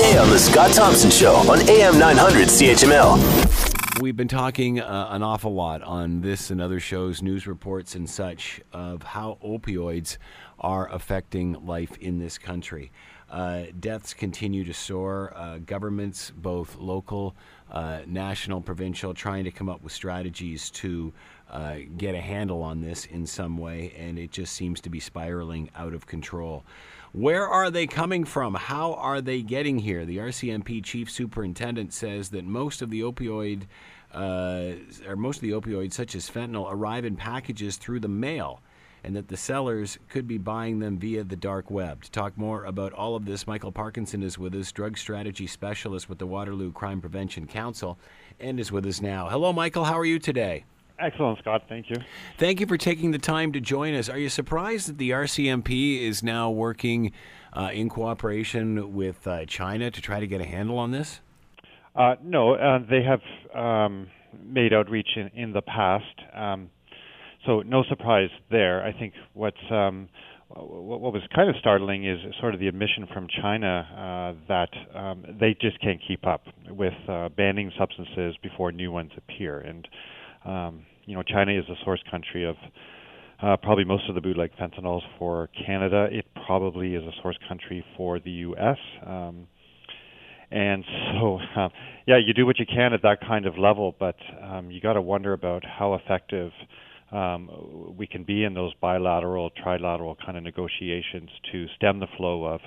weekday on The Scott Thompson Show on AM 900 CHML. We've been talking uh, an awful lot on this and other shows, news reports, and such of how opioids are affecting life in this country. Uh, deaths continue to soar. Uh, governments, both local, uh, national, provincial, trying to come up with strategies to uh, get a handle on this in some way, and it just seems to be spiraling out of control. Where are they coming from? How are they getting here? The RCMP chief superintendent says that most of the opioid, uh, or most of the opioids, such as fentanyl, arrive in packages through the mail and that the sellers could be buying them via the dark web. To talk more about all of this, Michael Parkinson is with us, drug strategy specialist with the Waterloo Crime Prevention Council, and is with us now. Hello, Michael. How are you today? Excellent, Scott. Thank you. Thank you for taking the time to join us. Are you surprised that the RCMP is now working uh, in cooperation with uh, China to try to get a handle on this? Uh, no, uh, they have um, made outreach in, in the past. Um, so no surprise there. I think what's um, what, was kind of startling is sort of the admission from China uh, that um, they just can't keep up with uh, banning substances before new ones appear. And um, you know, China is a source country of uh, probably most of the bootleg fentanyls for Canada. It probably is a source country for the U.S. Um, and so, uh, yeah, you do what you can at that kind of level, but um, you got to wonder about how effective um, we can be in those bilateral, trilateral kind of negotiations to stem the flow of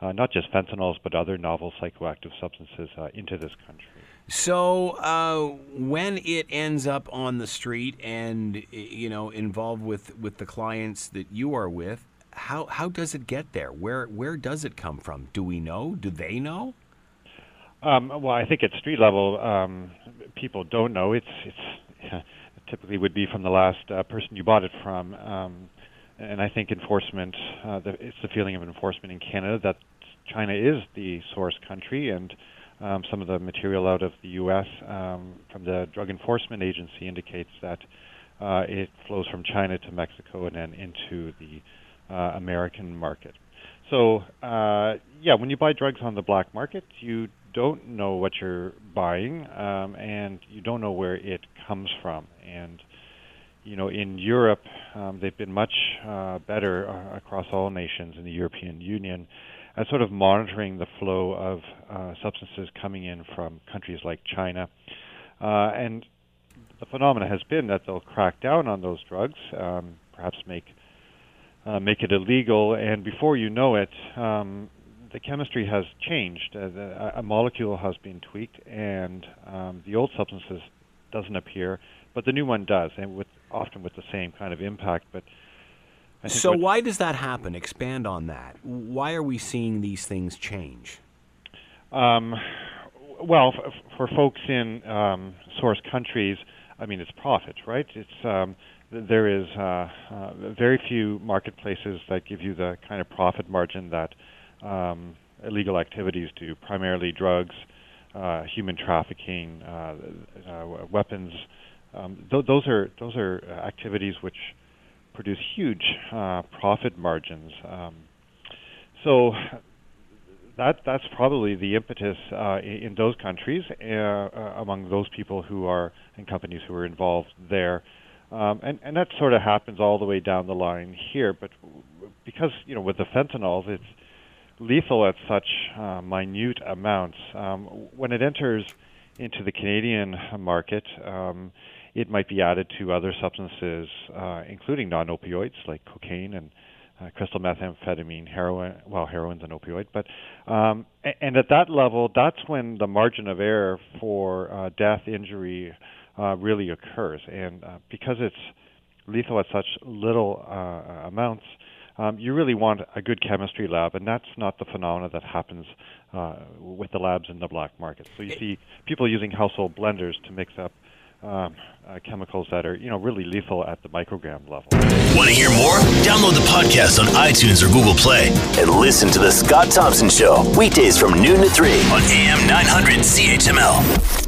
uh, not just fentanyls but other novel psychoactive substances uh, into this country. So uh, when it ends up on the street and you know involved with, with the clients that you are with, how how does it get there? Where where does it come from? Do we know? Do they know? Um, well, I think at street level, um, people don't know. It's it's typically would be from the last uh, person you bought it from. Um, and I think enforcement, uh, the, it's the feeling of enforcement in Canada that China is the source country, and um, some of the material out of the U.S. Um, from the Drug Enforcement Agency indicates that uh, it flows from China to Mexico and then into the uh, American market. So, uh, yeah, when you buy drugs on the black market, you don't know what you're buying, um, and you don't know where it comes from. And you know, in Europe, um, they've been much uh, better uh, across all nations in the European Union at sort of monitoring the flow of uh, substances coming in from countries like China. Uh, and the phenomena has been that they'll crack down on those drugs, um, perhaps make uh, make it illegal, and before you know it, um, the chemistry has changed. Uh, the, a molecule has been tweaked, and um, the old substances doesn't appear, but the new one does, and with often with the same kind of impact. But so, why does that happen? Expand on that. Why are we seeing these things change? Um, well, f- for folks in um, source countries, I mean, it's profit, right? It's um, there is uh, uh, very few marketplaces that give you the kind of profit margin that um, illegal activities do, primarily drugs, uh, human trafficking, uh, uh, weapons. Um, th- those are those are activities which produce huge uh, profit margins. Um, so that that's probably the impetus uh, in, in, those countries uh, uh, among those people who are and companies who are involved there, um, and and that sort of happens all the way down the line here. But because you know with the fentanyls, it's lethal at such uh, minute amounts. Um, when it enters into the Canadian market, um, it might be added to other substances, uh, including non-opioids like cocaine and uh, crystal methamphetamine, heroin. Well, heroin's an opioid, but um, and at that level, that's when the margin of error for uh, death, injury, uh, really occurs. And uh, because it's lethal at such little uh, amounts, um, you really want a good chemistry lab, and that's not the phenomena that happens uh, with the labs in the black market. So you see people using household blenders to mix up um, uh, chemicals that are, you know, really lethal at the microgram level. Want to hear more? Download the podcast on iTunes or Google Play and listen to the Scott Thompson Show weekdays from noon to three on AM 900 CHML.